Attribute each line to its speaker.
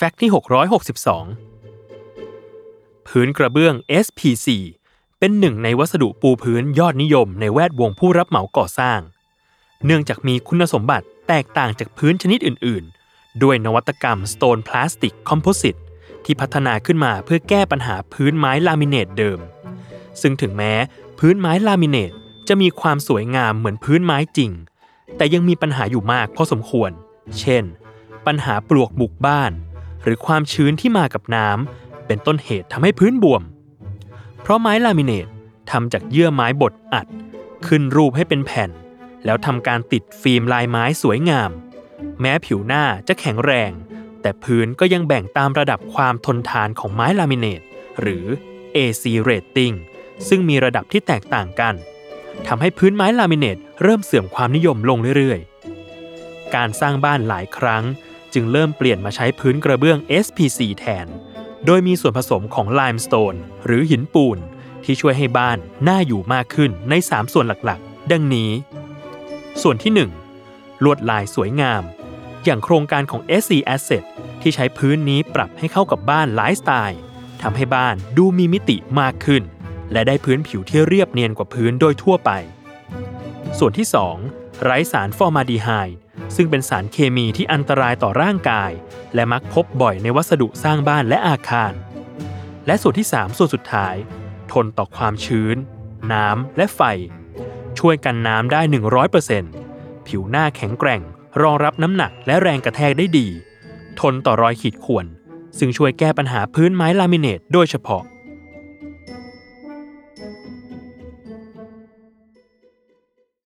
Speaker 1: แฟกต์ที่ 662 พื้นกระเบื้อง SPC เป็นหนึ่งในวัสดุปูพื้นยอดนิยมในแวดวงผู้รับเหมาก่อสร้าง เนื่องจากมีคุณสมบัติแตกต่างจากพื้นชนิดอื่น ๆ ด้วยนวัตกรรม Stone Plastic Composite ที่พัฒนาขึ้นมาเพื่อแก้ปัญหาพื้นไม้ลามิเนตเดิม ซึ่งถึงแม้พื้นไม้ลามิเนตจะมีความสวยงามเหมือนพื้นไม้จริง แต่ยังมีปัญหาอยู่มากพอสมควร เช่น ปัญหาปลวกบุกบ้าน หรือความชื้นที่มากับน้ำเป็นต้นเหตุทำให้พื้นบวม เพราะไม้ลามิเนตทำจากเยื่อไม้บดอัด ขึ้นรูปให้เป็นแผ่น แล้วทำการติดฟิล์มลายไม้สวยงาม แม้ผิวหน้าจะแข็งแรง แต่พื้นก็ยังแบ่งตามระดับความทนทานของไม้ลามิเนตหรือ AC rating ซึ่งมีระดับที่แตกต่างกันทำให้พื้นไม้ลามิเนตเริ่มเสื่อมความนิยมลงเรื่อยๆ การสร้างบ้านหลายครั้ง จึงเริ่มเปลี่ยนมาใช้พื้นกระเบื้อง SPC แทน โดยมีส่วนผสมของไลม์สโตนหรือหินปูน ที่ช่วยให้บ้านน่าอยู่มากขึ้นใน 3 ส่วนหลักๆ ดังนี้ ส่วนที่ 1 ลวดลายสวยงาม อย่างโครงการของ SC Asset ที่ใช้พื้นนี้ปรับให้เข้ากับบ้านหลายสไตล์ทำให้บ้านดูมีมิติมากขึ้น และได้พื้นผิวที่เรียบเนียนกว่าพื้นโดยทั่วไป ส่วนที่ 2 ไร้สารฟอร์มาลดีไฮด์ซึ่งเป็นสารเคมีที่อันตรายต่อร่างกาย และมักพบบ่อยในวัสดุสร้างบ้านและอาคาร และส่วนที่ 3 ส่วนสุดท้าย ทนต่อความชื้น น้ำและไฟ ช่วยกันน้ำได้ 100%ผิวหน้าแข็งแกร่ง รองรับน้ำหนักและแรงกระแทกได้ดี ทนต่อรอยขีดข่วนซึ่งช่วยแก้ปัญหาพื้นไม้ลามิเนตโดยเฉพาะ